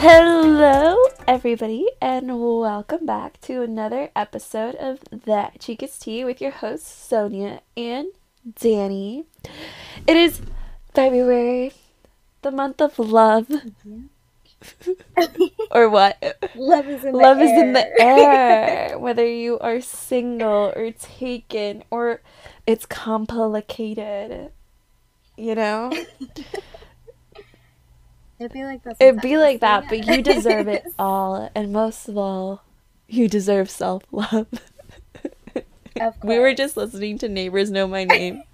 Hello, everybody, and welcome back to another episode of That Chicas Tea with your hosts Sonia and Danny. It is February, the month of love. Mm-hmm. or what? Love is in the love air. is in the air. Whether you are single or taken or it's complicated. You know? It'd be like that. It'd be like that, but you deserve it all. And most of all, you deserve self love. We were just listening to Neighbors Know My Name.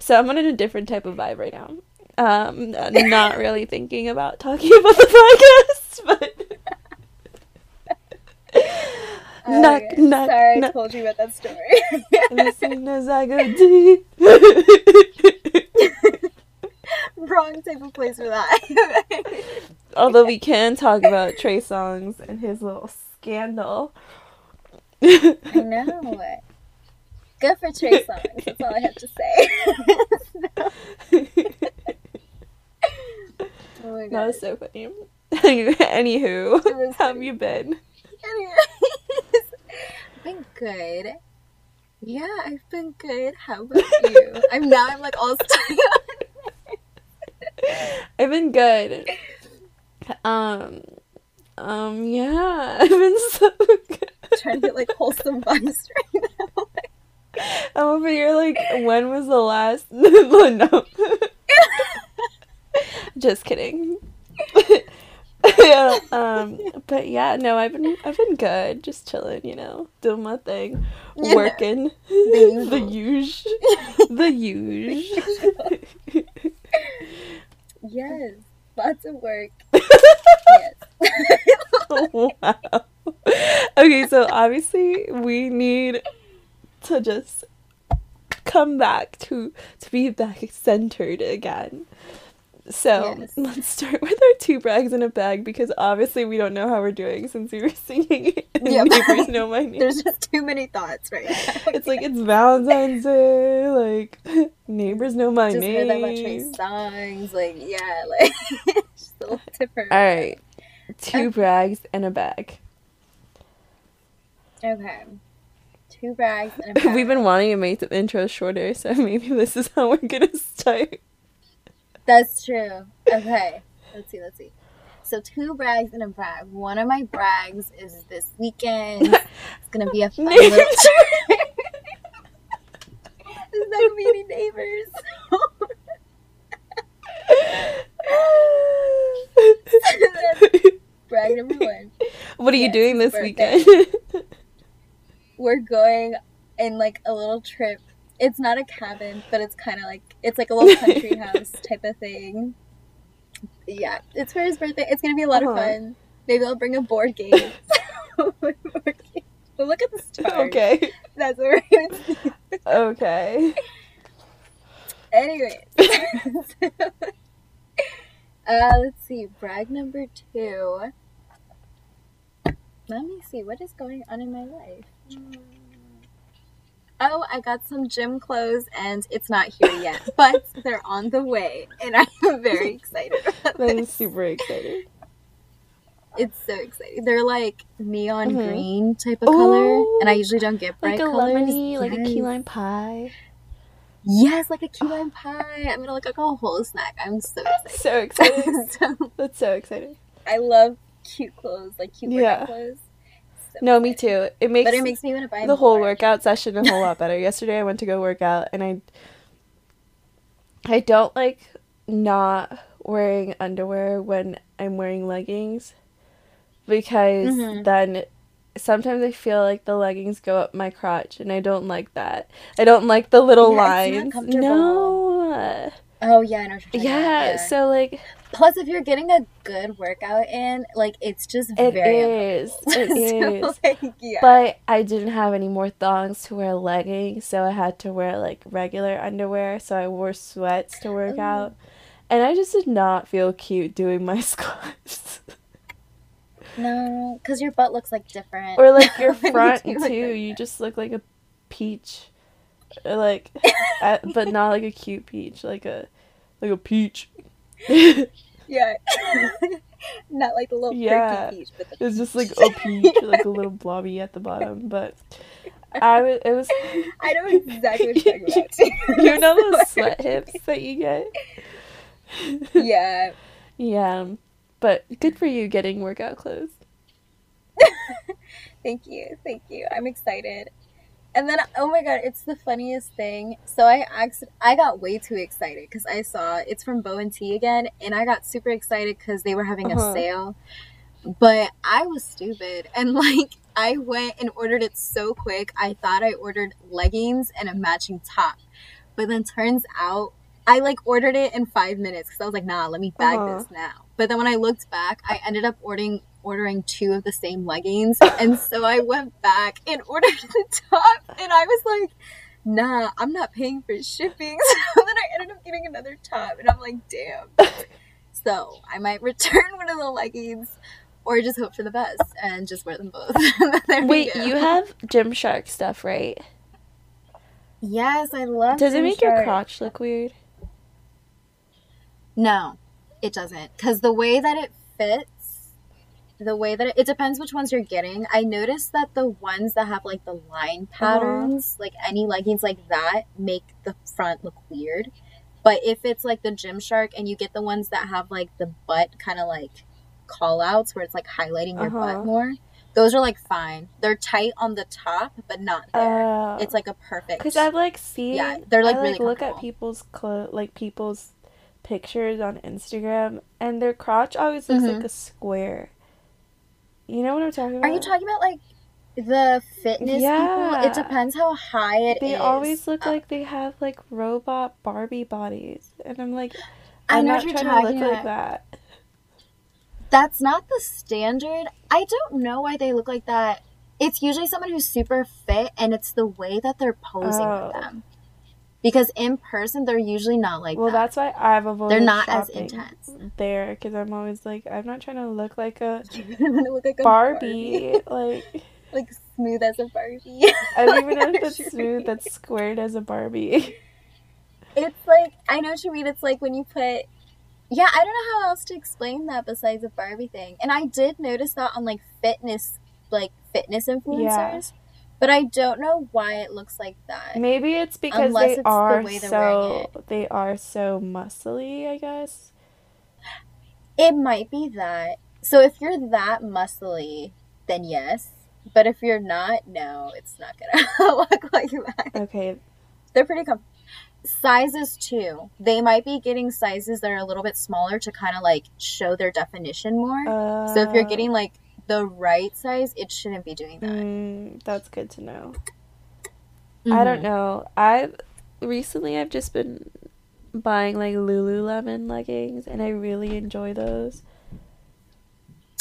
so I'm on a different type of vibe right now. Um, not really thinking about talking about the podcast, but. Oh, knock, knock, Sorry, I told you about that story. Listen as I go deep. Wrong type of place for that. Although we can talk about Trey Songz and his little scandal. I know. Good for Trey Songz. That's all I have to say. oh my God. That was so funny. Anywho, how have you been? Anyways, I've been good. Yeah, I've been good. How about you? I'm now. I'm like all stuck. I've been good. Um, um, yeah, I've been so good. trying to get like wholesome vibes right now. I'm over here like, when was the last? no, just kidding. yeah, um, but yeah, no, I've been I've been good, just chilling, you know, doing my thing, Yeah. working, The usual. huge, the huge. Yes, lots of work. yes. wow. Okay, so obviously we need to just come back to to be back centered again. So Yes. let's start with our two brags in a bag because obviously we don't know how we're doing since we were singing Yep. Neighbors know my name. There's just too many thoughts right now. It's like it's Valentine's Day, like neighbors know my just name. heard that about songs, like yeah, like just a little tipper. All right, two brags and a bag. Okay. Two bags and a bag. We've been wanting to make the intro shorter, so maybe this is how we're gonna start. That's true. Okay. Let's see. Let's see. So two brags and a brag. One of my brags is this weekend. It's gonna be a fun Neighbors. little trip. There's not gonna be any neighbors. brag number one. what are you Yes, doing this birthday. weekend? We're going in like a little trip. It's not a cabin, but it's kind of like it's like a little country house type of thing. Yeah, it's for his birthday. It's gonna be a lot of Uh-huh. fun. Maybe I'll bring a board game. Board game. But look at the stars. okay. That's what we're gonna do. Okay. Anyways. uh, let's see. Brag number two. Let me see. What is going on in my life? Oh, I got some gym clothes and it's not here yet, but they're on the way, and I am very excited about That is this. super exciting. It's so exciting. They're like neon Mhm. green type of color, and I usually don't get bright Like a colors. lemony, like a key lime pie. Yes, like a key lime pie. I'm gonna look like a whole snack. I'm so excited. So excited. so, That's so exciting. I love cute clothes, like cute Yeah. clothes. No, me too. It makes, But it makes me want to buy the whole more. workout session a whole lot better. Yesterday I went to go work out and I I don't like not wearing underwear when I'm wearing leggings because Mhm. then sometimes I feel like the leggings go up my crotch and I don't like that. I don't like the little Yeah, lines. No. Oh yeah, I know. Yeah, about. so like Plus, if you're getting a good workout in, like it's just it very is. It uncomfortable. is. like, yeah. But I didn't have any more thongs to wear leggings, so I had to wear like regular underwear. So I wore sweats to work Ooh. out. And I just did not feel cute doing my squats. no, because your butt looks like different. or like your when you front too. like You just look like a peach. Or like but not like a cute peach, like a like a peach. Yeah. Not like the little Yeah. peach, but the It's just like a peach, like a little blobby at the bottom. But I was, it was, I know exactly what you're talking about. you know those sweat hips that you get. yeah. Yeah, but good for you getting workout clothes. Thank you. Thank you. I'm excited. And then oh my god, it's the funniest thing. So I acc- I got way too excited cuz I saw it's from Bo and Tee again and I got super excited cuz they were having Uh-huh. a sale. But I was stupid and like I went and ordered it so quick. I thought I ordered leggings and a matching top. But then turns out I like ordered it in 5 minutes cuz I was like, "Nah, let me bag Uh-huh. this now." But then when I looked back, I ended up ordering ordering two of the same leggings. And so I went back and ordered the top. And I was like, nah, I'm not paying for shipping. So then I ended up getting another top. And I'm like, damn. So I might return one of the leggings or just hope for the best and just wear them both. Wait, you have Gymshark stuff, right? Yes, I love Does it make your crotch look weird? No, it doesn't. Because the way that it fits, the way that it, it depends which ones you're getting. I noticed that the ones that have like the line patterns, like any leggings like that, make the front look weird. But if it's like the Gymshark and you get the ones that have like the butt kind of like call outs where it's like highlighting your Uh-huh. butt more, those are like fine. They're tight on the top, but not there. Uh, it's like a perfect. Because I've like seen, Yeah, they're, like, I like really look at people's clo- like people's pictures on Instagram, and their crotch always looks Mhm. like a square. You know what I'm talking about? Are you talking about like the fitness people? Yeah. It depends how high it is. They always look Uh, like they have like robot Barbie bodies, and I'm like, I I'm know not what trying to look like that. That's not the standard. I don't know why they look like that. It's usually someone who's super fit, and it's the way that they're posing Oh. with them. Because in person, they're usually not like Well, that. that's why I've avoided. They're not as intense. there because I'm always like, I'm not trying to look like a look like a Barbie. like, like smooth as a Barbie. I don't even know if that's smooth. That's squared as a Barbie. It's like I know what you mean. It's like when you put. Yeah, I don't know how else to explain that besides a Barbie thing. And I did notice that on like fitness, like fitness influencers. But I don't know why it looks like that. Maybe it's because Unless they it's the are way they're so they are so muscly. I guess. It might be that. So if you're that muscly, then yes. But if you're not, no, it's not gonna look like that. Okay. They're pretty comfortable. Sizes too. They might be getting sizes that are a little bit smaller to kind of like show their definition more. Uh, so if you're getting like the right size, it shouldn't be doing that. mm, that's good to know. I don't Mhm. know. I recently I've just been buying like Lululemon leggings, and I really enjoy those.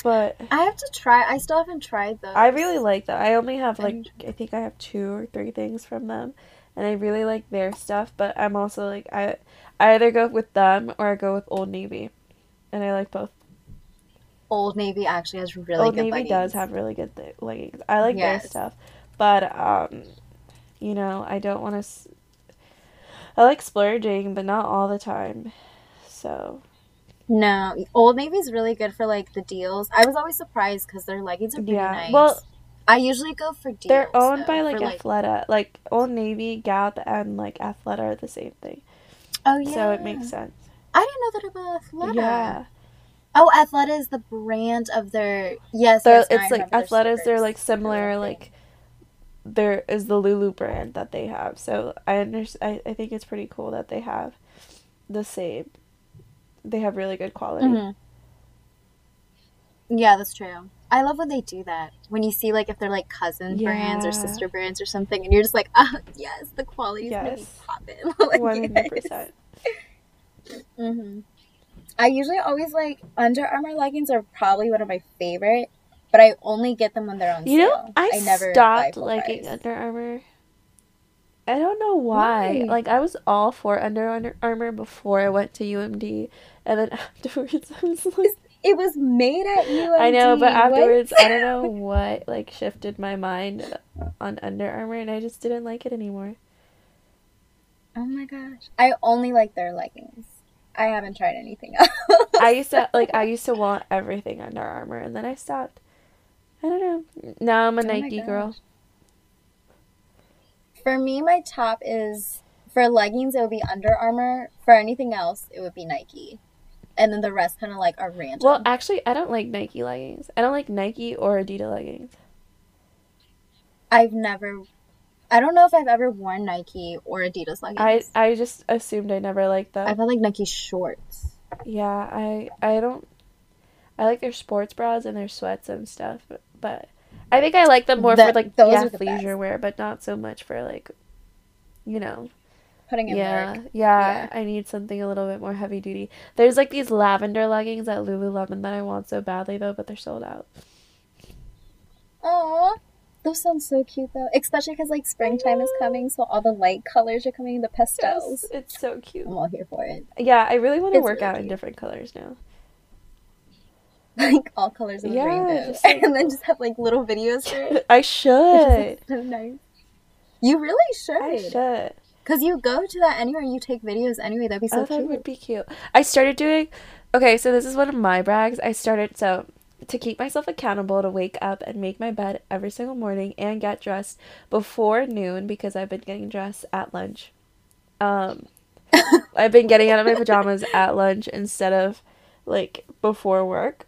But I have to try. I still haven't tried those. I really like that. I only have like I think I have two or three things from them, and I really like their stuff. But I'm also like I I either go with them or I go with Old Navy, and I like both. Old Navy actually has really. Old Navy leggings. does have really good th- leggings. I like their Yes. stuff, but um, you know I don't want to. S- I like splurging, but not all the time. So No, Old Navy's really good for like the deals. I was always surprised because their leggings are pretty Yeah, nice. well, I usually go for deals. they're owned though, by like for, Athleta, like Old Navy, Gap, and like Athleta are the same thing. Oh yeah. So it makes sense. I didn't know that about Athleta. Yeah. Oh, Athleta is the brand of their. Yes, yes, it's like remember their they're like similar like there is the Lulu brand that they have. So I understand I, I think it's pretty cool that they have the same. They have really good quality. Mhm. Yeah, that's true. I love when they do that. When you see like if they're like cousin brands or sister brands or something, and you're just like, oh yes, the quality's gonna be popping. One hundred percent. hmm I usually always like Under Armour leggings are probably one of my favorite, but I only get them when they're on You sale. know, I, never buy stopped liking price. Under Armour. I don't know why. Why? Like I was all for Under Under Armour before I went to UMD, and then afterwards I was like, It was made at UMD. I know, but afterwards I don't know what like shifted my mind on Under Armour, and I just didn't like it anymore. Oh my gosh. I only like their leggings. I haven't tried anything else. I used to like I used to want everything Under Armour, and then I stopped. I don't know. Now I'm a Oh Nike girl. For me, my top is for leggings. It would be Under Armour. For anything else, it would be Nike, and then the rest kind of like are random. Well, actually, I don't like Nike leggings. I don't like Nike or Adidas leggings. I've never. I don't know if I've ever worn Nike or Adidas leggings. I I just assumed I never liked them. I've had like Nike shorts. Yeah, I I don't. I like their sports bras and their sweats and stuff, but, but I think I like them more for like those yeah leisure wear, but not so much for like, you know. Putting in Yeah, work. yeah, I need something a little bit more heavy duty. There's like these lavender leggings at Lululemon that I want so badly though, but they're sold out. Aw, those sound so cute though. Especially because like springtime is coming, so all the light colors are coming, the pastels. It's so cute. I'm all here for it. Yeah, I really want to work really out in different colors now. Like all colors of the Yeah, rainbow, just, like- and then just have like little videos for it. I should. so nice. You really should. I should. Cause you go to that anywhere, you take videos anyway. That'd be so oh, that would be cute. I started doing. Okay, so this is one of my brags. I started so to keep myself accountable to wake up and make my bed every single morning and get dressed before noon because I've been getting dressed at lunch. Um, I've been getting out of my pajamas at lunch instead of like before work.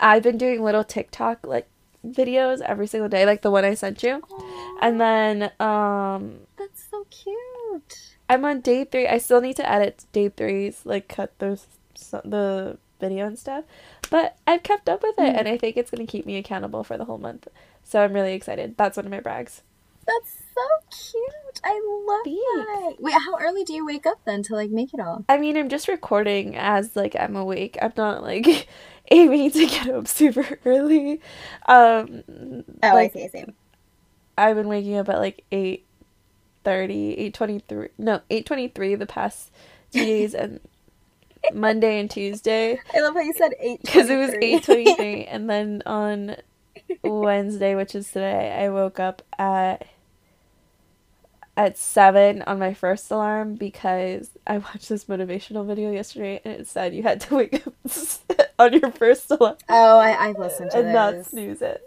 I've been doing little TikTok like videos every single day, like the one I sent you, and then um That's so cute. I'm on day three. I still need to edit day threes, like cut those the video and stuff. But I've kept up with it, Mm. and I think it's gonna keep me accountable for the whole month. So I'm really excited. That's one of my brags. That's so cute. I love that. Wait, how early do you wake up then to like make it all? I mean, I'm just recording as like I'm awake. I'm not like aiming to get up super early. Um, Oh, like I see. See. I've been waking up at like eight thirty, eight twenty three. No, eight twenty three the past two days and Monday and Tuesday. I love how you said eight. because it was 8.23 and then on wednesday which is today i woke up at at 7 on my first alarm because i watched this motivational video yesterday and it said you had to wake up on your first alarm oh, I, I've listened to it. and not snooze it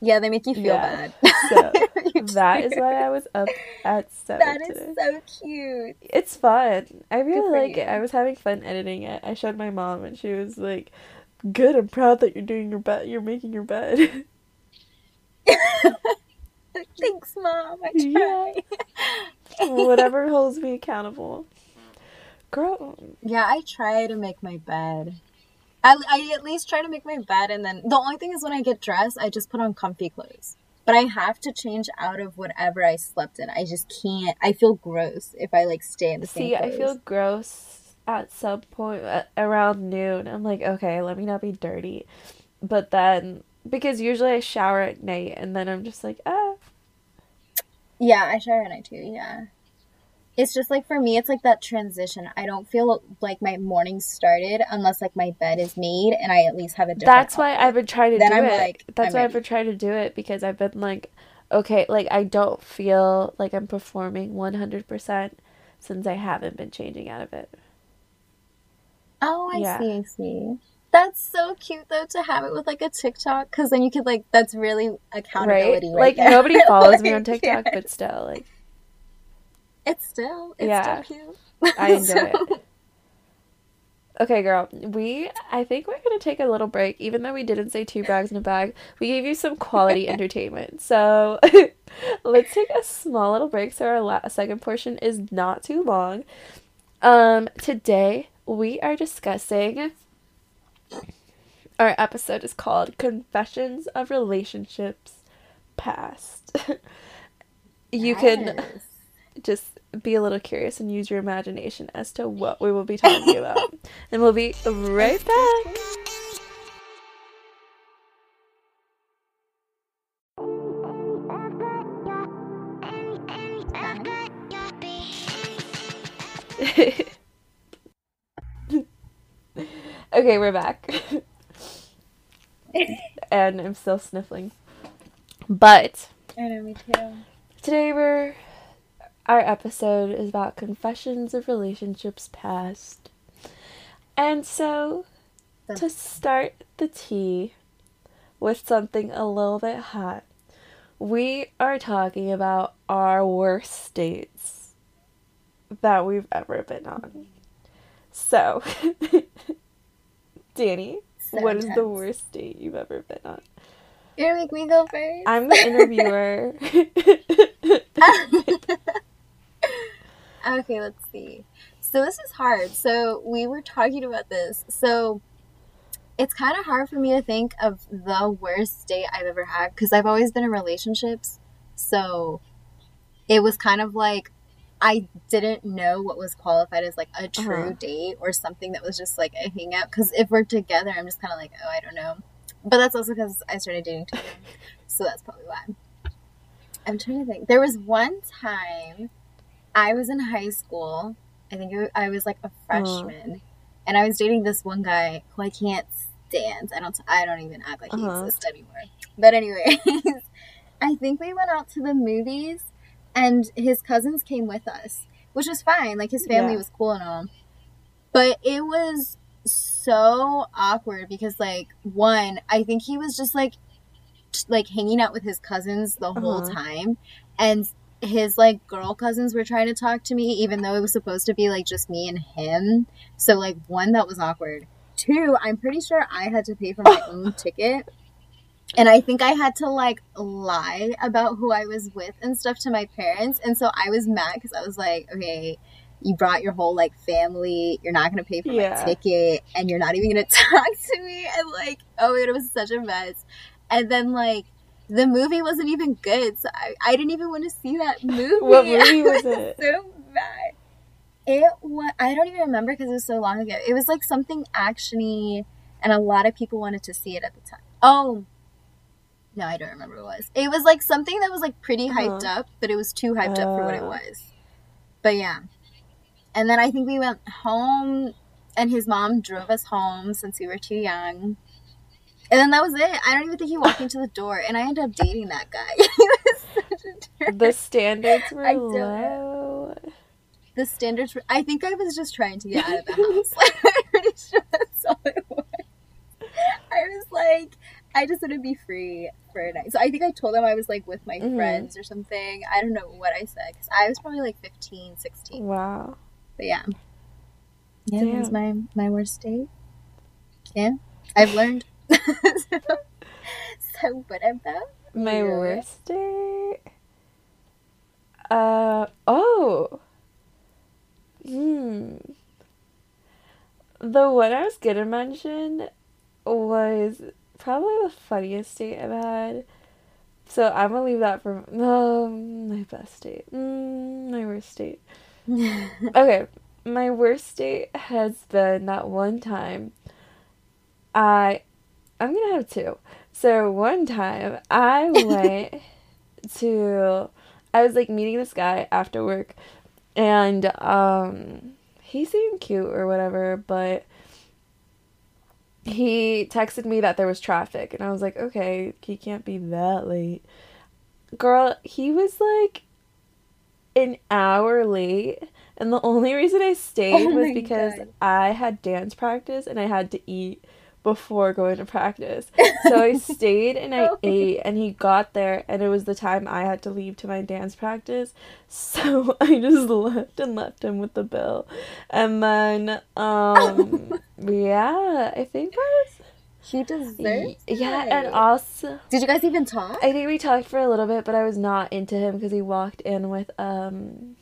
Yeah, they make you feel Yeah. bad. So, that is why i was up at 7 That is today so cute. it's fun i really like it i was having fun editing it i showed my mom and she was like good i'm proud that you're doing your bed you're making your bed Thanks, mom. I Yeah. try. whatever holds me accountable. Girl, Yeah, I try to make my bed. I, I at least try to make my bed, and then the only thing is when I get dressed, I just put on comfy clothes. But I have to change out of whatever I slept in. I just can't. I feel gross if I like stay in the same see, I feel gross at some point uh, around noon. I'm like, okay, let me not be dirty. But then, because usually I shower at night, and then I'm just like, ah. Yeah, I shower at night too. Yeah. It's just like for me, it's like that transition. I don't feel like my morning started unless like my bed is made and I at least have a different. That's why outfit. I've been trying to Then do I'm it. like, That's I'm why I've been trying to do it because I've been like, okay, like I don't feel like I'm performing 100% since I haven't been changing out of it. Oh, I Yeah. see. I see. That's so cute though to have it with like a TikTok because then you could like that's really accountability. Right, like there. nobody follows me on TikTok, but still, like it's still it's Yeah. still cute. I enjoy So- it. Okay, girl. We I think we're gonna take a little break, even though we didn't say two bags in a bag. We gave you some quality entertainment, so let's take a small little break so our la- second portion is not too long. Um, today we are discussing. Our episode is called "Confessions of Relationships Past." you can Yes. Just be a little curious and use your imagination as to what we will be talking about. and we'll be right back. okay, we're back. and I'm still sniffling. But I know, me too. today we're our episode is about confessions of relationships past. And so, to start the tea with something a little bit hot, we are talking about our worst dates that we've ever been on. So, Danny, So what is the worst date you've ever been on? You're gonna make me go first. I'm the interviewer. okay, let's see. So this is hard. So we were talking about this. So it's kind of hard for me to think of the worst date I've ever had because I've always been in relationships. So it was kind of like I didn't know what was qualified as like a true Uh-huh. date or something that was just like a hangout. Because if we're together, I'm just kind of like, oh, I don't know. But that's also because I started dating too. So that's probably why. I'm trying to think. There was one time I was in high school. I think I was like a freshman, and I was dating this one guy who I can't stand. I don't. I don't even act like he Uh-huh. exists anymore. But anyway, I think we went out to the movies, and his cousins came with us, which was fine. Like his family Yeah. was cool and all, but it was so awkward because like one, I think he was just like like hanging out with his cousins the whole Uh-huh. time and his like girl cousins were trying to talk to me even though it was supposed to be like just me and him. So like one that was awkward. Two i'm pretty sure i had to pay for my own ticket. And i think i had to like lie about who i was with and stuff to my parents. And so i was mad because i was like okay you brought your whole like family. You're not gonna pay for Yeah. my ticket and you're not even gonna talk to me. And like oh it was such a mess. And then like the movie wasn't even good, so I, I didn't even want to see that movie. What movie was it? So bad. It was I don't even remember because it was so long ago. It was like something actiony, and a lot of people wanted to see it at the time. Oh, no, I don't remember what it was. It was like something that was like pretty hyped Uh-huh. up, but it was too hyped up for what it Uh. was. But yeah, and then I think we went home, and his mom drove us home since we were too young. And then that was it. I don't even think he walked into the door, and I ended up dating that guy. he was such a jerk. the standards were I low. the standards were, I think I was just trying to get out of the house. Like, I'm pretty sure that's all it was. I was like, I just want to be free for a night. So I think I told him I was like with my Mhm. friends or something. I don't know what I said because I was probably like 15, 16. Wow. But yeah. Yeah, that was my, my worst date. Yeah, I've learned. so, so what about My you? worst date? Uh, oh. Hmm. The one I was gonna mention was probably the funniest date I've had. So I'm gonna leave that for um, my best date. Mm, my worst date. Okay, my worst date has been that one time I I'm gonna have two. So one time I went to I was like meeting this guy after work and um he seemed cute or whatever, but he texted me that there was traffic and I was like, okay, he can't be that late. Girl, he was like an hour late and the only reason I stayed Oh was because God. I had dance practice and I had to eat before going to practice. So I stayed and I ate and he got there and it was the time I had to leave to my dance practice. So I just left and left him with the bill. And then um yeah, I think that he deserves yeah, it. and also Did you guys even talk? I think we talked for a little bit, but I was not into him because he walked in with um,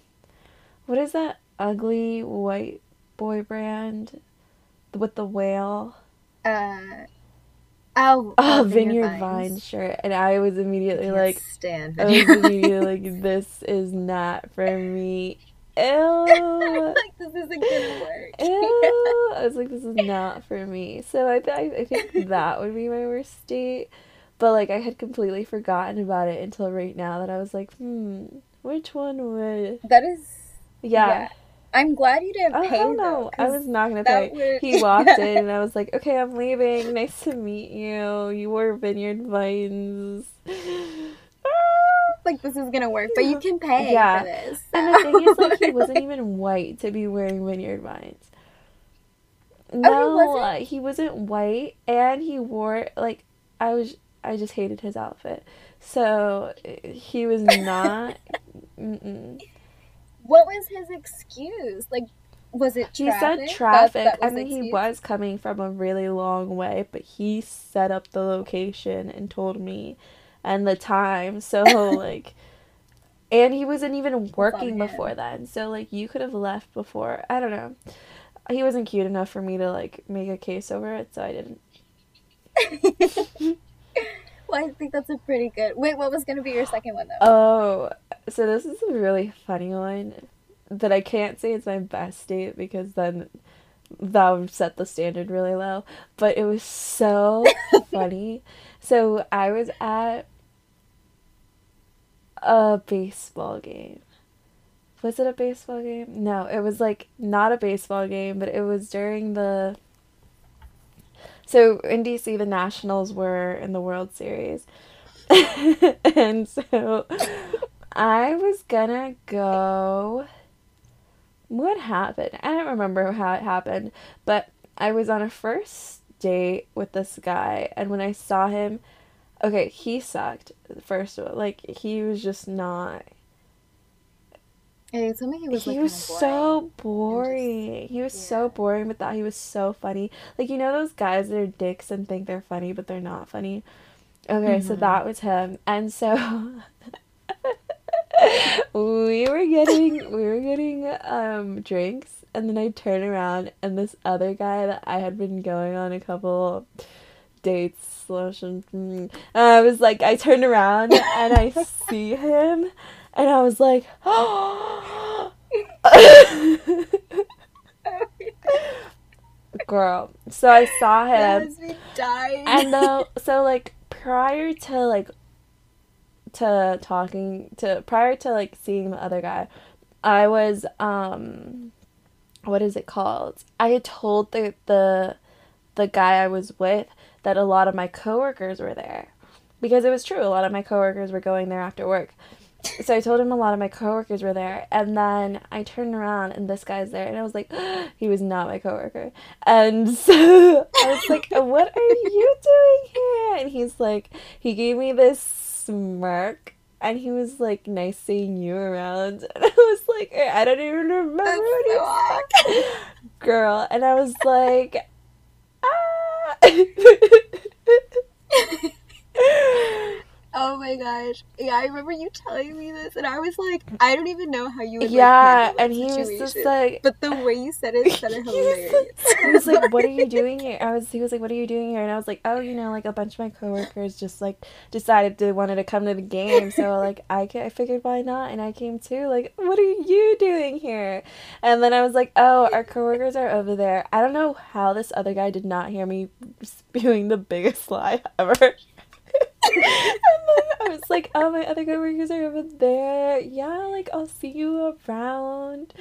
what is that ugly white boy brand with the whale? Uh, oh, Oh, Vineyard Vines. Vine shirt, and I was immediately Can't like, stand I was immediately like, this is not for me. Ew. like this isn't gonna work. Ew. I was like, this is not for me. So I, th- I think that would be my worst date. But like, I had completely forgotten about it until right now that I was like, hmm, which one would? That is. Yeah. I'm glad you didn't Oh pay. hell though, no! I was not gonna pay. would- He walked in and I was like, okay, I'm leaving. Nice to meet you. You wore Vineyard Vines. like this is gonna work, but you can pay Yeah. for this. And the thing is, like, he wasn't even white to be wearing Vineyard Vines. No, wasn't? uh, he wasn't white, and he wore like I was. I just hated his outfit, so he was not. What was his excuse? Like, was it traffic? He said traffic. that I was the mean, he was coming from a really long way, but he set up the location and told me and the time. So, like, and he wasn't even working before then. So, like, you could have left before. I don't know. He wasn't cute enough for me to, like, make a case over it, so I didn't. Well, I think that's a pretty good. Wait, what was gonna be your second one though? Oh, so this is a really funny one that I can't say it's my best date because then that would set the standard really low. But it was so funny. So I was at a baseball game. Was it a baseball game? No, it was like not a baseball game, but it was during the. So in DC, the Nationals were in the World Series. and so I was gonna go. What happened? I don't remember how it happened, but I was on a first date with this guy, and when I saw him, okay, he sucked. First of all, like he was just not. You told me he was. he was boring. so boring. He was yeah. so boring, but that he was so funny. Like you know those guys that are dicks and think they're funny, but they're not funny. Okay, so Mhm. that was him, and so we were getting we were getting um drinks, and then I turn around, and this other guy that I had been going on a couple dates slash, mm, I was like, I turned around and I see him, and I was like, girl. So I saw him, and uh, so like prior to like to talking to prior to like seeing the other guy, I was um, what is it called? I had told the the the guy I was with that a lot of my coworkers were there because it was true. A lot of my coworkers were going there after work. So I told him a lot of my coworkers were there, and then I turned around and this guy's there, and I was like, he was not my coworker, and so I was like, what are you doing here? And he's like, he gave me this smirk, and he was like, nice seeing you around, and I was like, I don't even remember That's what he said, girl, and I was like, ah. Oh my gosh. Yeah, I remember you telling me this, and I was like, I don't even know how you would. yeah, and he was just like, But the way you said it sounded He was hilarious. he was like, "What are you doing here?" I was. He was like, "What are you doing here?" And I was like, "Oh, you know, like a bunch of my coworkers just like decided they wanted to come to the game, so like I I figured why not, and I came too. Like, what are you doing here?" And then I was like, "Oh, our coworkers are over there." I don't know how this other guy did not hear me spewing the biggest lie ever. and then I was like, "Oh, my other coworkers are over there. Yeah, like I'll see you around."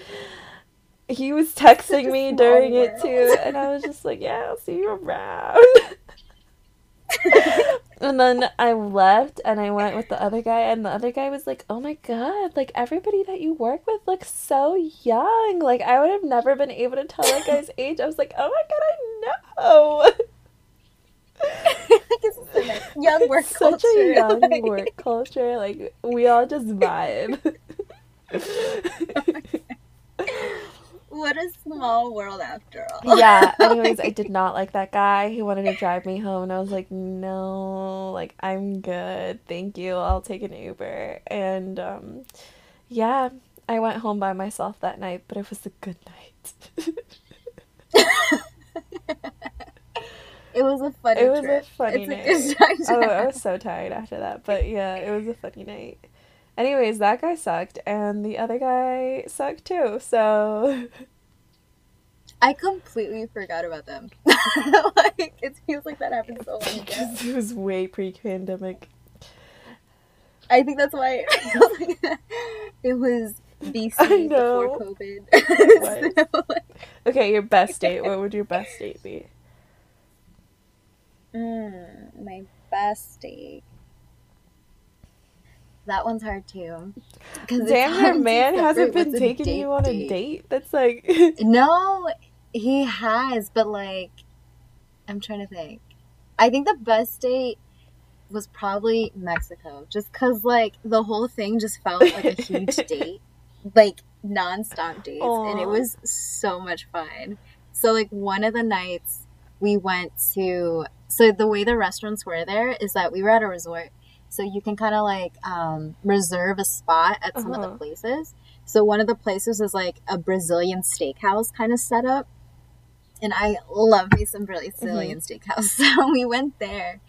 he was texting me during it too, and I was just like, "Yeah, I'll see you around." and then I left, and I went with the other guy, and the other guy was like, "Oh my god, like everybody that you work with looks so young. Like I would have never been able to tell that guy's age." I was like, "Oh my god, I know." This is the next young work Such culture. a young like- work culture. Like we all just vibe. What a small world after all. yeah anyways i did not like that guy he wanted to drive me home and i was like no like i'm good thank you i'll take an uber and um yeah i went home by myself that night but it was a good night It was a funny it was trip. a funny it's night a good time to oh i was so tired after that but yeah it was a funny night anyways that guy sucked and the other guy sucked too so I completely forgot about them. like it feels like that happened so long ago. because it was way pre-pandemic I think that's why it like it was BC before COVID. So, like, okay your best date what would your best date be mm, my best date. That one's hard too. Damn, your man hasn't been taking date you on a date. date. That's like, No, He has, but like, I'm trying to think. I think the best date was probably Mexico, just because like the whole thing just felt like a huge date, like nonstop dates, and it was so much fun. So like one of the nights we went to, so the way the restaurants were there is that we were at a resort, so you can kind of like um, reserve a spot at some of Uh-huh. the places. So one of the places is like a Brazilian steakhouse kind of setup. And I love me some Brazilian steakhouse. So we went there.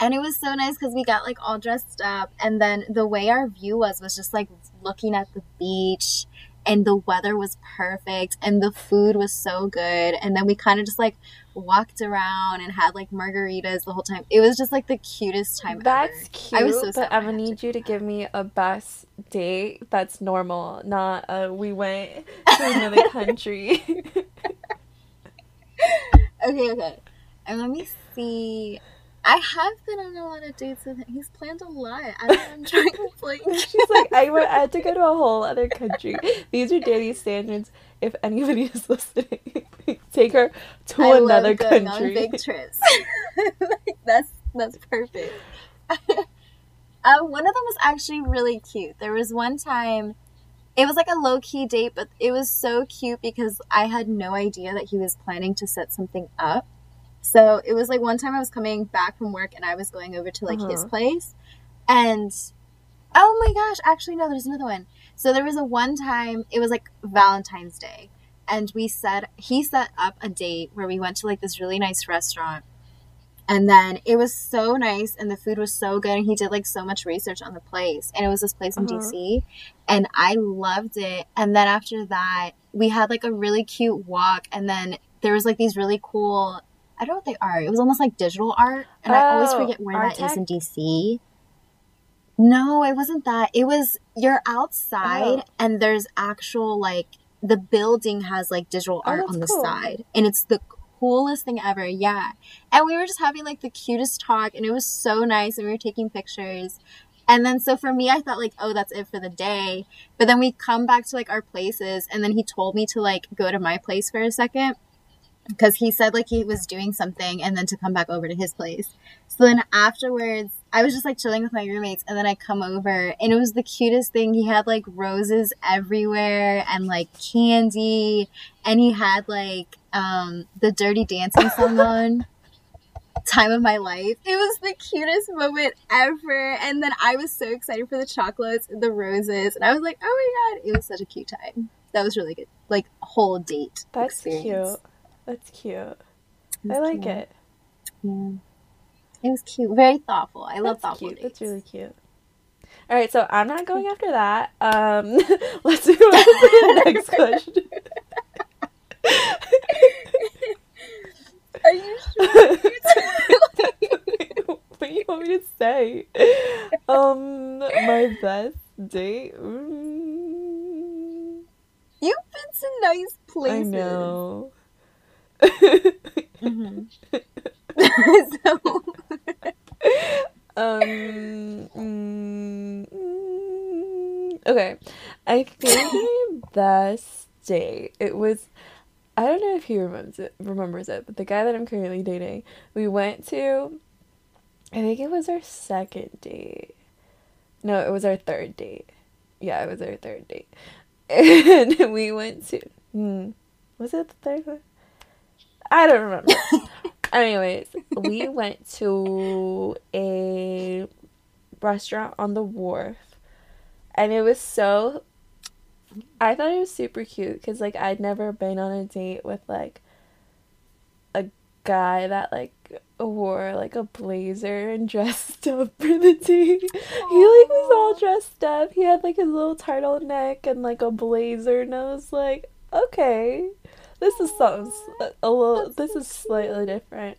And it was so nice because we got like all dressed up. And then the way our view was was just like looking at the beach. And the weather was perfect. And the food was so good. And then we kind of just like walked around and had like margaritas the whole time. It was just like the cutest time That's ever. cute, i was so but i'm gonna need you to give me a best date that's normal, not uh we went to another country. Okay, okay. And let me see. I have been on a lot of dates with him. He's planned a lot. I don't know, I'm trying to like. She's like, I went, I had to go to a whole other country. These are Danny's standards. If anybody is listening, take her to I another country. on big trips. Like, that's that's perfect. uh, one of them was actually really cute. There was one time. It was like a low key date, but it was so cute because I had no idea that he was planning to set something up. So it was like one time I was coming back from work and I was going over to like his Uh-huh. place. And oh my gosh, actually, no, there's another one. So there was a one time, it was like Valentine's Day. And we set, he set up a date where we went to like this really nice restaurant. And then it was so nice and the food was so good. And he did like so much research on the place. And it was this place in Uh-huh. DC. And I loved it. And then after that, we had like a really cute walk. And then there was like these really cool, I don't know what they are. It was almost like digital art. And I always Oh, forget where that is Artec? in DC. No, it wasn't that. It was you're outside Oh. and there's actual like the building has like digital Oh, art that's on the cool. side. And it's the coolest thing ever. Yeah. And we were just having like the cutest talk and it was so nice and we were taking pictures. And then so for me I thought like, oh, that's it for the day. But then we come back to like our places and then he told me to like go to my place for a second because he said like he was doing something and then to come back over to his place. So then afterwards, I was just like chilling with my roommates and then I come over and it was the cutest thing. He had like roses everywhere and like candy and he had like um the dirty dancing song on. Time of my life. It was the cutest moment ever. And then I was so excited for the chocolates the roses. And I was like, oh my god, it was such a cute time. That was really good. Like whole date. That's experience. cute. That's cute. It I like cute. it. Yeah. It was cute. Very thoughtful. I love thoughtful cute. dates. That's really cute. All right, so I'm not going after that. Um, let's move on to the next question. Are you sure? what do you want me to say? Um, my best date. Mm, You've been to nice places. I know. Mhm. so, um. mm, okay, I think best date. It was. I don't know if he remembers it. Remembers it, but the guy that I'm currently dating, we went to. I think it was our second date. No, it was our third date. Yeah, it was our third date, and we went to. Hmm, was it the third one? I don't remember. Anyways, we went to a restaurant on the wharf, and it was so. I thought it was super cute because like I'd never been on a date with like a guy that like wore like a blazer and dressed up for the date. He like was all dressed up. He had like his little turtleneck and like a blazer, and I was like, okay, this is something a little. This is slightly different.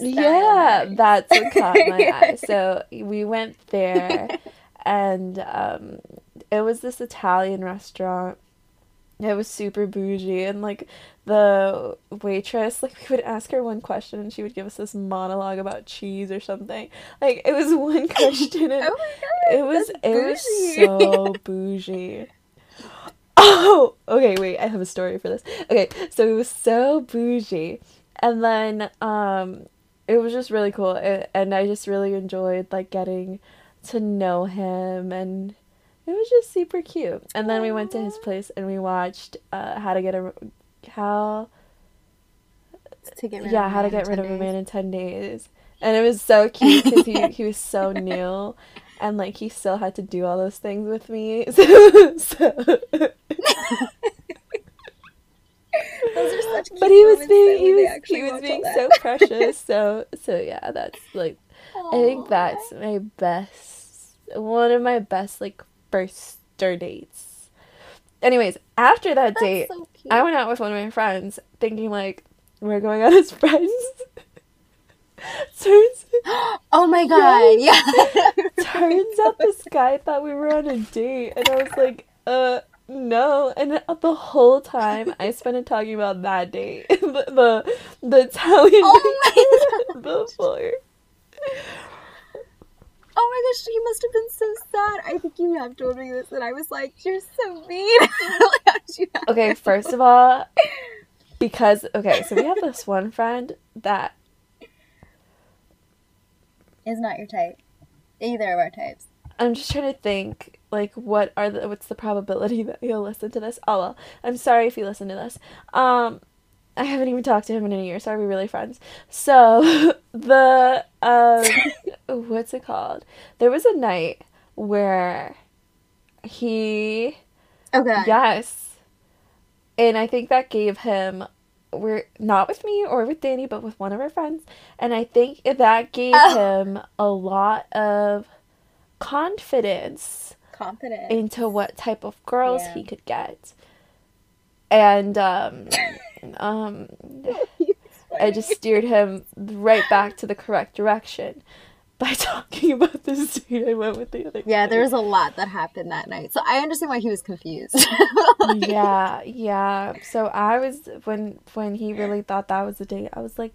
Yeah, that's what caught my eye. So we went there, and um, it was this Italian restaurant. It was super bougie, and like the waitress, like we would ask her one question, and she would give us this monologue about cheese or something. Like it was one question, and Oh my god. it was it was so bougie. Oh, okay, wait, I have a story for this. Okay, so it was so bougie. And then um it was just really cool a- and I just really enjoyed like getting to know him and it was just super cute. And then we went to his place and we watched uh how to get a how To get rid yeah, how to get rid 10 of a man in 10 days. And it was so cute because he, he was so new and like he still had to do all those things with me. So, so- Those are such cute but he was being he was he was being so precious. So so yeah, that's like I think that's my best one of my best like first dates. Anyways, after that That's date, so. I went out with one of my friends thinking like we're going out as friends. Turns oh my god, yeah. turns out this guy thought we were on a date and I was like, uh no and the whole time I spent it talking about that date. the, the the Italian Oh date before. Oh my gosh, he must have been so sad. I think you have told me this, and I was like, "You're so mean." Like, how did you Okay, first of all, because okay, so we have this one friend that is not your type. Either of our types. I'm just trying to think like what are the what's the probability that he'll listen to this? Oh well, I'm sorry if you listen to this. Um I haven't even talked to him in a year, so are we really friends? So the um what's it called? There was a night where he Okay. Yes. And I think that gave him we're not with me or with Danny, but with one of our friends. And I think that gave Oh. him a lot of confidence Confidence. into what type of girls Yeah. he could get. And um um I just steered him right back to the correct direction by talking about this date I went with the other Yeah, there was a lot that happened that night, so I understand why he was confused. Like, yeah, yeah. So I was when when he really thought that was the date. I was like,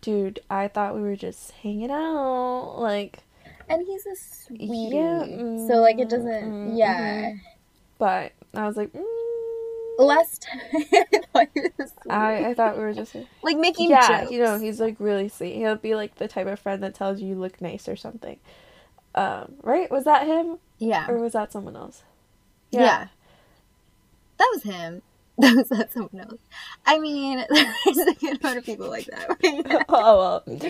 dude, I thought we were just hanging out. Like, And he's a sweetie. Yeah, so like it mm, doesn't. mm, yeah. but I was like, mm, Last time I thought he was sweet. I I thought we were just like making yeah. jokes. You know, he's like really sweet. He'll be like the type of friend that tells you you look nice or something. Um, right? Was that him yeah. or was that someone else? yeah. That was him. That was that someone else. I mean, there's a good amount of people like that. oh well.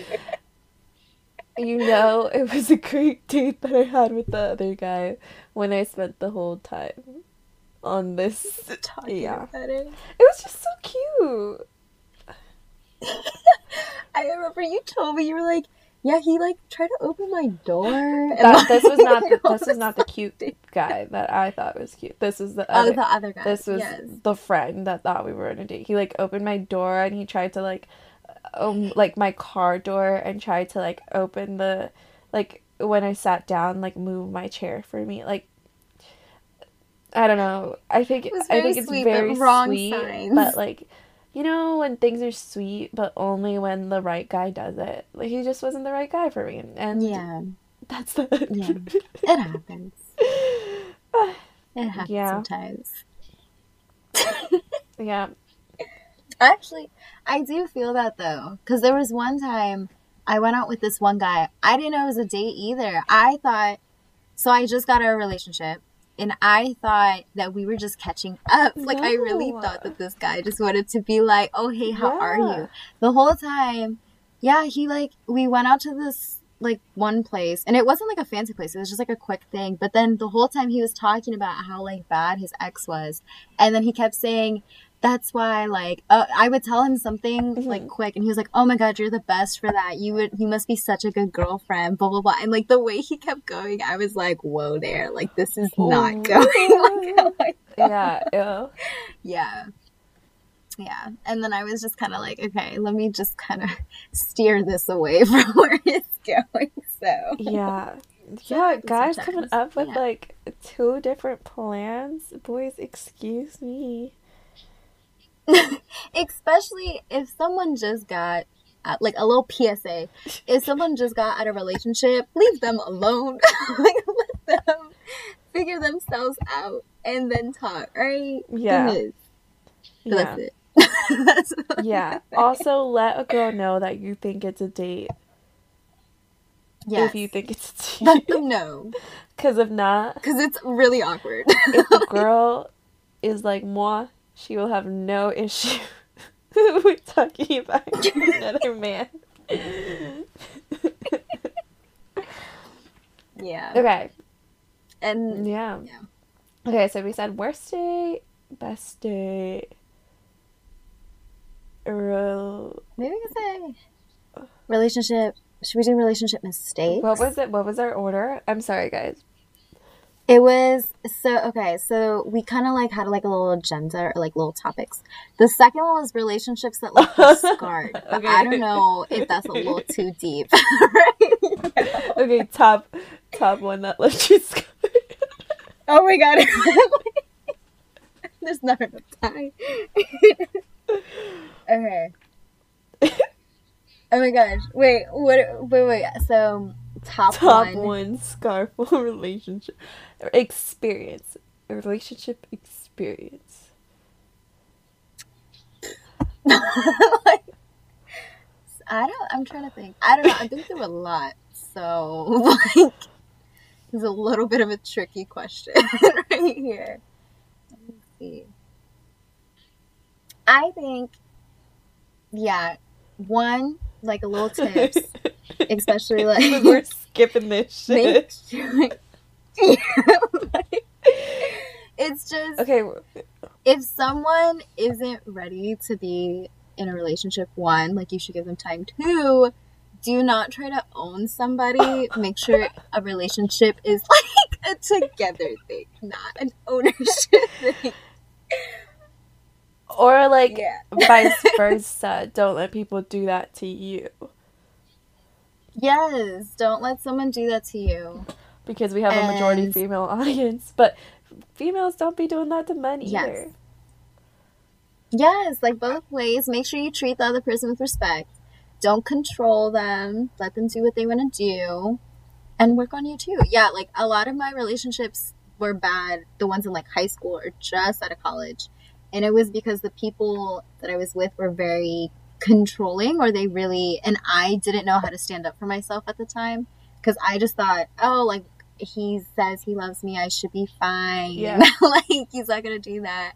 You know, it was a great date that I had with the other guy when I spent the whole time on this. Talking Yeah. about it. It was just so cute. I remember you told me you were like, yeah, he like tried to open my door. And, That, like, this was not the, this was not the cute guy that I thought was cute. This is the other, Oh, other. the other guy. this was yes. the friend that thought we were on a date. He like opened my door and he tried to like, um, like my car door and tried to like open the, like when I sat down, like move my chair for me. Like, I don't know. I think I think it's sweet, but very wrong sweet, signs. but like. You know when things are sweet, but only when the right guy does it. Like he just wasn't the right guy for me, and Yeah, that's the Yeah. it happens. It happens Yeah. sometimes. yeah. Actually, I do feel that though, because there was one time I went out with this one guy. I didn't know it was a date either. I thought, so I just got out of a relationship, and I thought that we were just catching up. Like I really thought that this guy just wanted to be like, "Oh hey, how are you?" The whole time, yeah, he like we went out to this like one place, and it wasn't like a fancy place. It was just like a quick thing. But then the whole time he was talking about how like bad his ex was, and then he kept saying that's why like uh, i would tell him something Mhm. like quick and he was like oh my god you're the best for that you would you must be such a good girlfriend blah blah blah and like the way he kept going i was like whoa there like this is not going like, oh my Yeah. Yeah yeah and then i was just kind of like okay let me just kind of steer this away from where it's going so Yeah. Yeah, guys coming up with yeah. like two different plans. Boys, excuse me. especially if someone just got uh, like a little PSA. If someone just got out of a relationship, leave them alone. like let them figure themselves out and then talk, right? Yeah. Yeah. That's it. That's Yeah. have to say. Also, let a girl know that you think it's a date yes. if you think it's a let them know Because if not, because it's really awkward. if the girl is like moi, she will have no issue with talking about another man. yeah. okay. And Yeah. Yeah. Okay, so we said worst date, best date, ro- maybe we could say relationship. Should we do relationship mistakes? what was it? What was our order? I'm sorry, guys. It was so okay. So we kind of like had like a little agenda or like little topics. The second one was relationships that left us scarred. Okay. I don't know if that's a little too deep. right? Okay, top top one that left you scarred. Oh my god. There's not enough time. okay. Oh my gosh. Wait, what wait wait. So top, top one. one scarful relationship experience relationship experience like, I don't. I'm trying to think. I don't know. I've been through a lot, so like, it's a little bit of a tricky question right here. Let me see. I think, yeah, one like a little tips, especially like skipping this shit like, it's just okay if someone isn't ready to be in a relationship, one, like you should give them time. Two, do not try to own somebody. Make sure a relationship is like a together thing, not an ownership thing. or like Yeah. vice versa don't let people do that to you Yes, don't let someone do that to you. because we have a majority female audience but females don't be doing that to men Yes. either Yes, like both ways. Make sure you treat the other person with respect. Don't control them. Let them do what they want to do. And work on you too. Yeah, like a lot of my relationships were bad, the ones in like high school or just out of college. And it was because the people that I was with were very controlling or they really, and I didn't know how to stand up for myself at the time. Because I just thought, oh, like he says he loves me, I should be fine. Yeah. like he's not going to do that.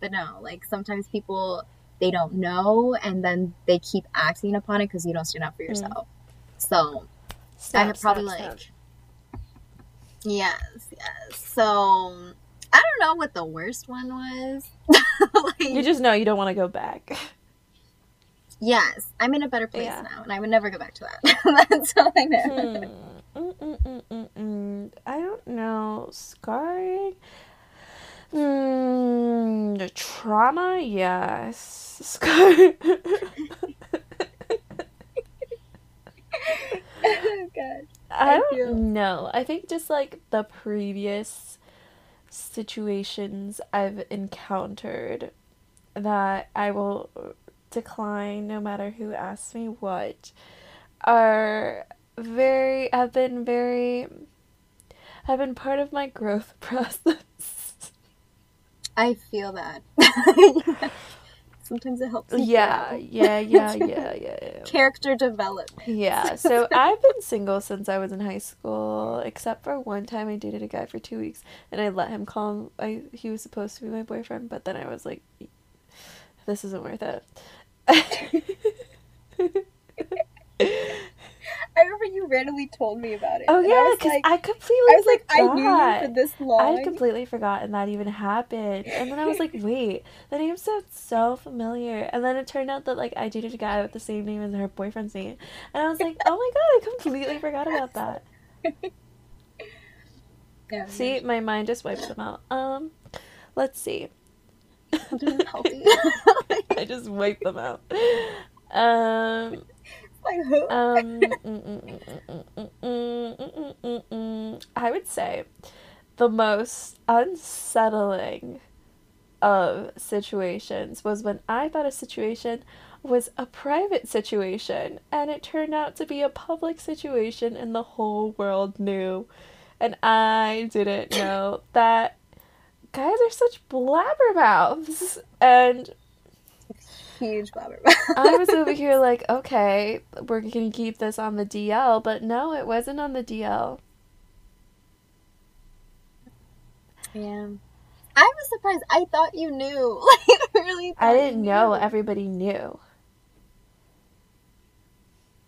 But no, like sometimes people they don't know and then they keep acting upon it because you don't stand up for mm. yourself. So I have probably snap, like snap. yes, yes. So I don't know what the worst one was. like, you just know you don't want to go back yes, I'm in a better place Yeah. now, and I would never go back to that. That's all I know. Hmm. Mm, mm, mm, mm, mm. I don't know. Scarring? Hmm. the trauma? Yes. Scar. oh god. I don't know. I think just like the previous situations I've encountered that I will decline no matter who asks me what are very have been very have been part of my growth process. I feel that. Sometimes it helps. yeah, yeah, yeah, yeah, yeah, yeah. Character development. Yeah, so I've been single since I was in high school, except for one time I dated a guy for two weeks, and I let him call him. I he was supposed to be my boyfriend, but then I was like, "This isn't worth it." I remember you randomly told me about it. oh yeah, because like, I completely I was like, I knew you forgot. for this I long. had completely forgotten that even happened, and then I was like, "Wait, the name sounds so familiar." And then it turned out that like I dated a guy with the same name as her boyfriend's name, and I was like, "Oh my god, I completely forgot about that." Yeah, See, my mind just wipes them out. Um, let's see. I healthy. I just wipe them out. Um, like who? Um, I would say the most unsettling of situations was when I thought a situation was a private situation and it turned out to be a public situation and the whole world knew and I didn't know that guys are such blabbermouths. And Huge blabber. I was over here like, okay, we're gonna keep this on the DL, but no, it wasn't on the DL. Yeah. I was surprised. I thought you knew. Like, really? I didn't know everybody knew.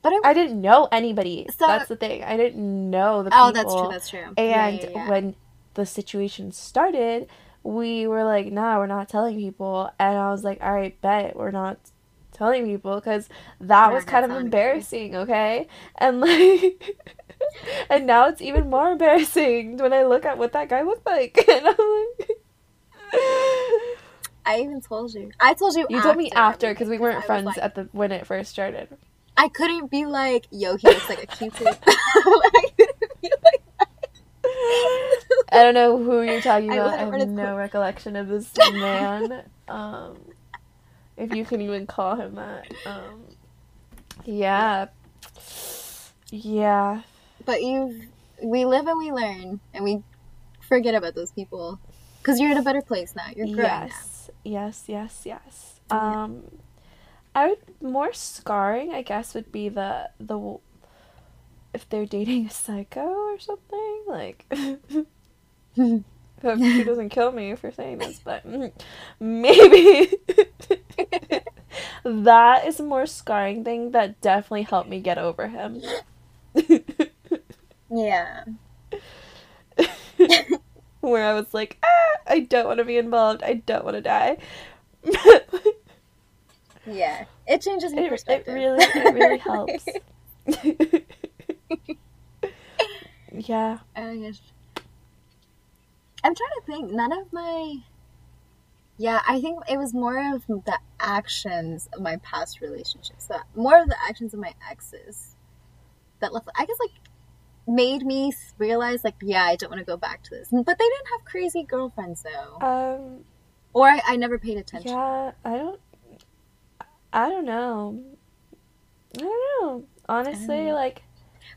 But I, I didn't know anybody. So- That's the thing. I didn't know the people. oh, that's true. That's true. Yeah, And yeah, yeah. when the situation started, we were like, nah, we're not telling people. And I was like, all right, bet we're not telling people because that We're was kind of embarrassing, okay? And like, and now it's even more embarrassing when I look at what that guy looked like. And I'm like, I even told you. I told you. you told me after because we weren't friends like- at the when it first started. I couldn't be like, yo, he looks like a couldn't like I don't know who you're talking about. I, wouldn't have no quick- recollection of this man. um, if you can even call him that. Um, yeah. Yeah. But you, we live and we learn, and we forget about those people because you're in a better place now. You're growing now. Yes. Yes, yes, yes. Yeah. Um, I would more scarring, I guess, would be the the if they're dating a psycho or something like. Hope she doesn't kill me for saying this, but maybe that is a more scarring thing that definitely helped me get over him. Yeah. Where I was like, ah, I don't want to be involved. I don't want to die. Yeah. It changes your it, it really, it really helps. yeah. Oh gosh. I'm trying to think. None of my. Yeah, I think it was more of the actions of my past relationships. That more of the actions of my exes that left. I guess like made me realize like yeah, I don't want to go back to this. But they didn't have crazy girlfriends though, Um. or I, I never paid attention. Yeah. I don't. I don't know. I don't know. Honestly, know. like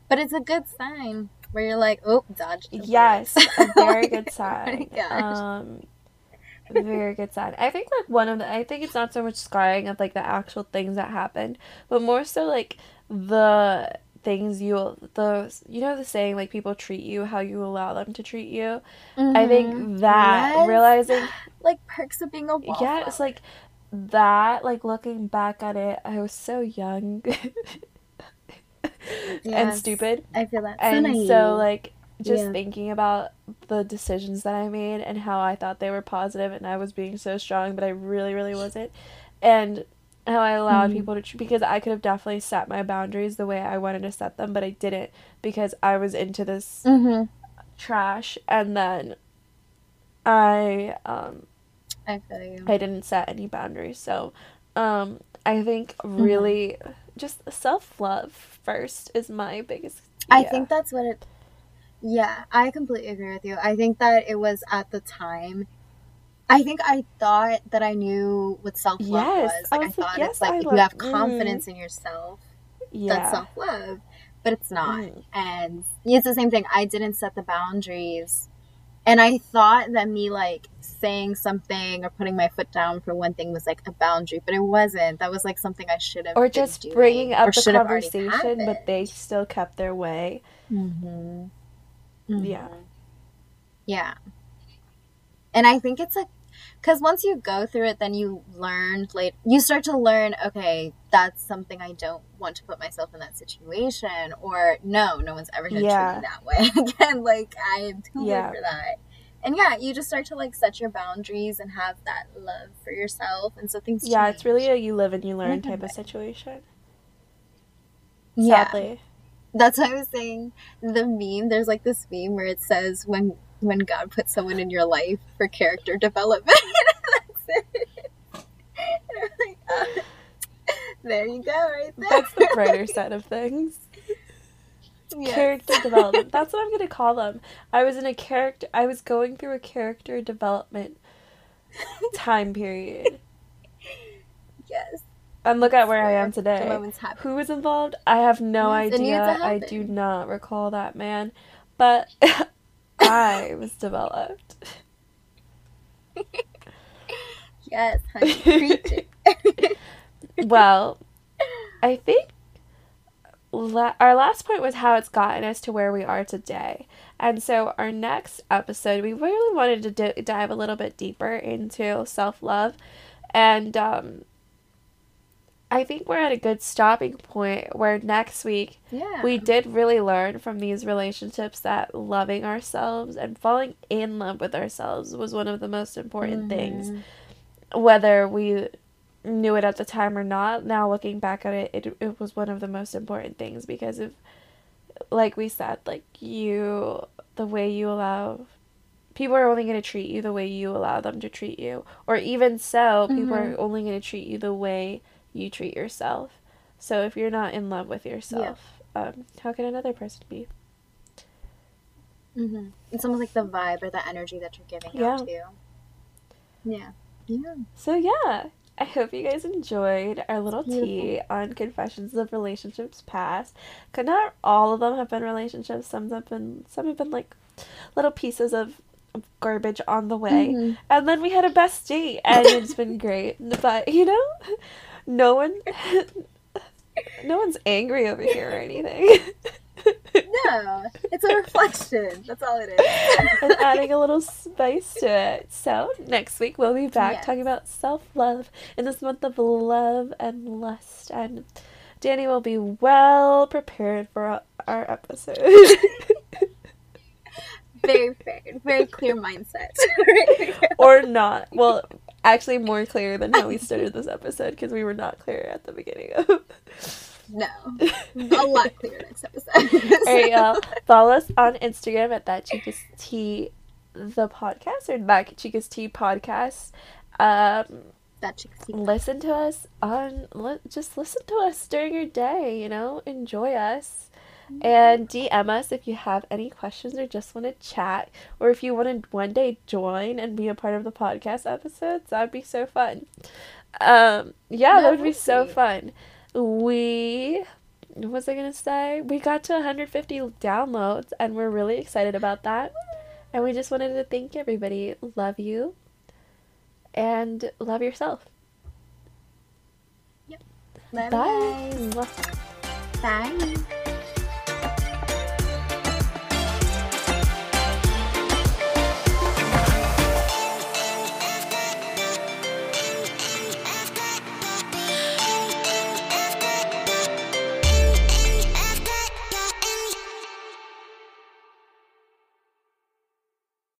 But it's a good sign where you're like, oh, dodged. yes, a very good Oh sign. Um. Very good sign. I think like one of the. I think it's not so much scarring of like the actual things that happened, but more so like the things you those you know the saying like people treat you how you allow them to treat you. I Mhm. think that Yes. realizing like perks of being a wallflower. yeah, it's like that like looking back at it, I was so young and stupid. I feel that. and naive. so like just Yeah. thinking about the decisions that I made and how I thought they were positive and I was being so strong but I really really wasn't and how I allowed Mhm. people to tr- because I could have definitely set my boundaries the way I wanted to set them but I didn't because I was into this Mhm. trash and then I um I feel you. I didn't set any boundaries. So, um, I think Mm-hmm. Just self love first is my biggest. I think that's what it. Yeah, I completely agree with you. I think that it was at the time. I think I thought that I knew what self love Yes, was. Like I, was like, thought yes, it's like I if love- you have mhm. confidence in yourself, yeah. that's self love. But it's not. Mhm. And it's the same thing. I didn't set the boundaries. And I thought that me like saying something or putting my foot down for one thing was like a boundary, but it wasn't. That was like something I should have Or just bringing up the should have already conversation, but they still kept their way. Mm-hmm. Yeah. Yeah. And I think it's a because once you go through it, then you learn like you start to learn. Okay, that's something I don't want to put myself in that situation, or no, no one's ever gonna Yeah. treat me that way again. Like I am too Yeah. good for that. And yeah, you just start to like set your boundaries and have that love for yourself, and so things. Yeah, it's really a you live and you learn type of situation. yeah. That's what I was saying. The meme, there's like this meme where it says when when God puts someone in your life for character development. That's it. And I'm like, oh, there you go, right there. That's the brighter side of things. Yes. Character development. That's what I'm gonna call them. I was in a character. I was going through a character development time period. Yes. And look at where I am today. Who was involved? I have no needs idea. I do not recall that man. But I was developed. Yes, honey. Well, I think la- our last point was how it's gotten us to where we are today. And so, our next episode, we really wanted to d- dive a little bit deeper into self love. And um, I think we're at a good stopping point where next week Yeah. we did really learn from these relationships that loving ourselves and falling in love with ourselves was one of the most important things Mhm. whether we knew it at the time or not now looking back at it, it it was one of the most important things because of like we said like you the way you allow people are only going to treat you the way you allow them to treat you or even so people are Mhm. only going to treat you the way you treat yourself so if you're not in love with yourself um, how can another person be Mm-hmm. It's almost like the vibe or the energy that you're giving Yeah. out to. You. Yeah. Yeah. So yeah, I hope you guys enjoyed our little tea on confessions of relationships past. Cause not all of them have been relationships. Some have been some have been like little pieces of garbage on the way. Mhm. And then we had a best date and it's been great. But you know, no one no one's angry over here or anything. No, it's a reflection. That's all it is. and adding a little spice to it. So next week we'll be back Yes. talking about self love in this month of love and lust, and Danny will be well prepared for our- our episode. very fair, very clear mindset. or not. Well, actually, more clear than how we started this episode because we were not clear at the beginning of. No, a lot clearer next episode. All right, y'all. Follow us on Instagram at that Chicas Tea, the podcast, or that Chicas Tea podcast. Um, that chick's listen to us on li- just listen to us during your day you know? Enjoy us. And dm us if you have any questions or just want to chat or if you want to one day join and be a part of the podcast episodes that would be so fun. Um yeah that, That would be so fun we what was i gonna say we got to 150 downloads and we're really excited about that and we just wanted to thank everybody love you and love yourself Yep. Bye. guys. Bye.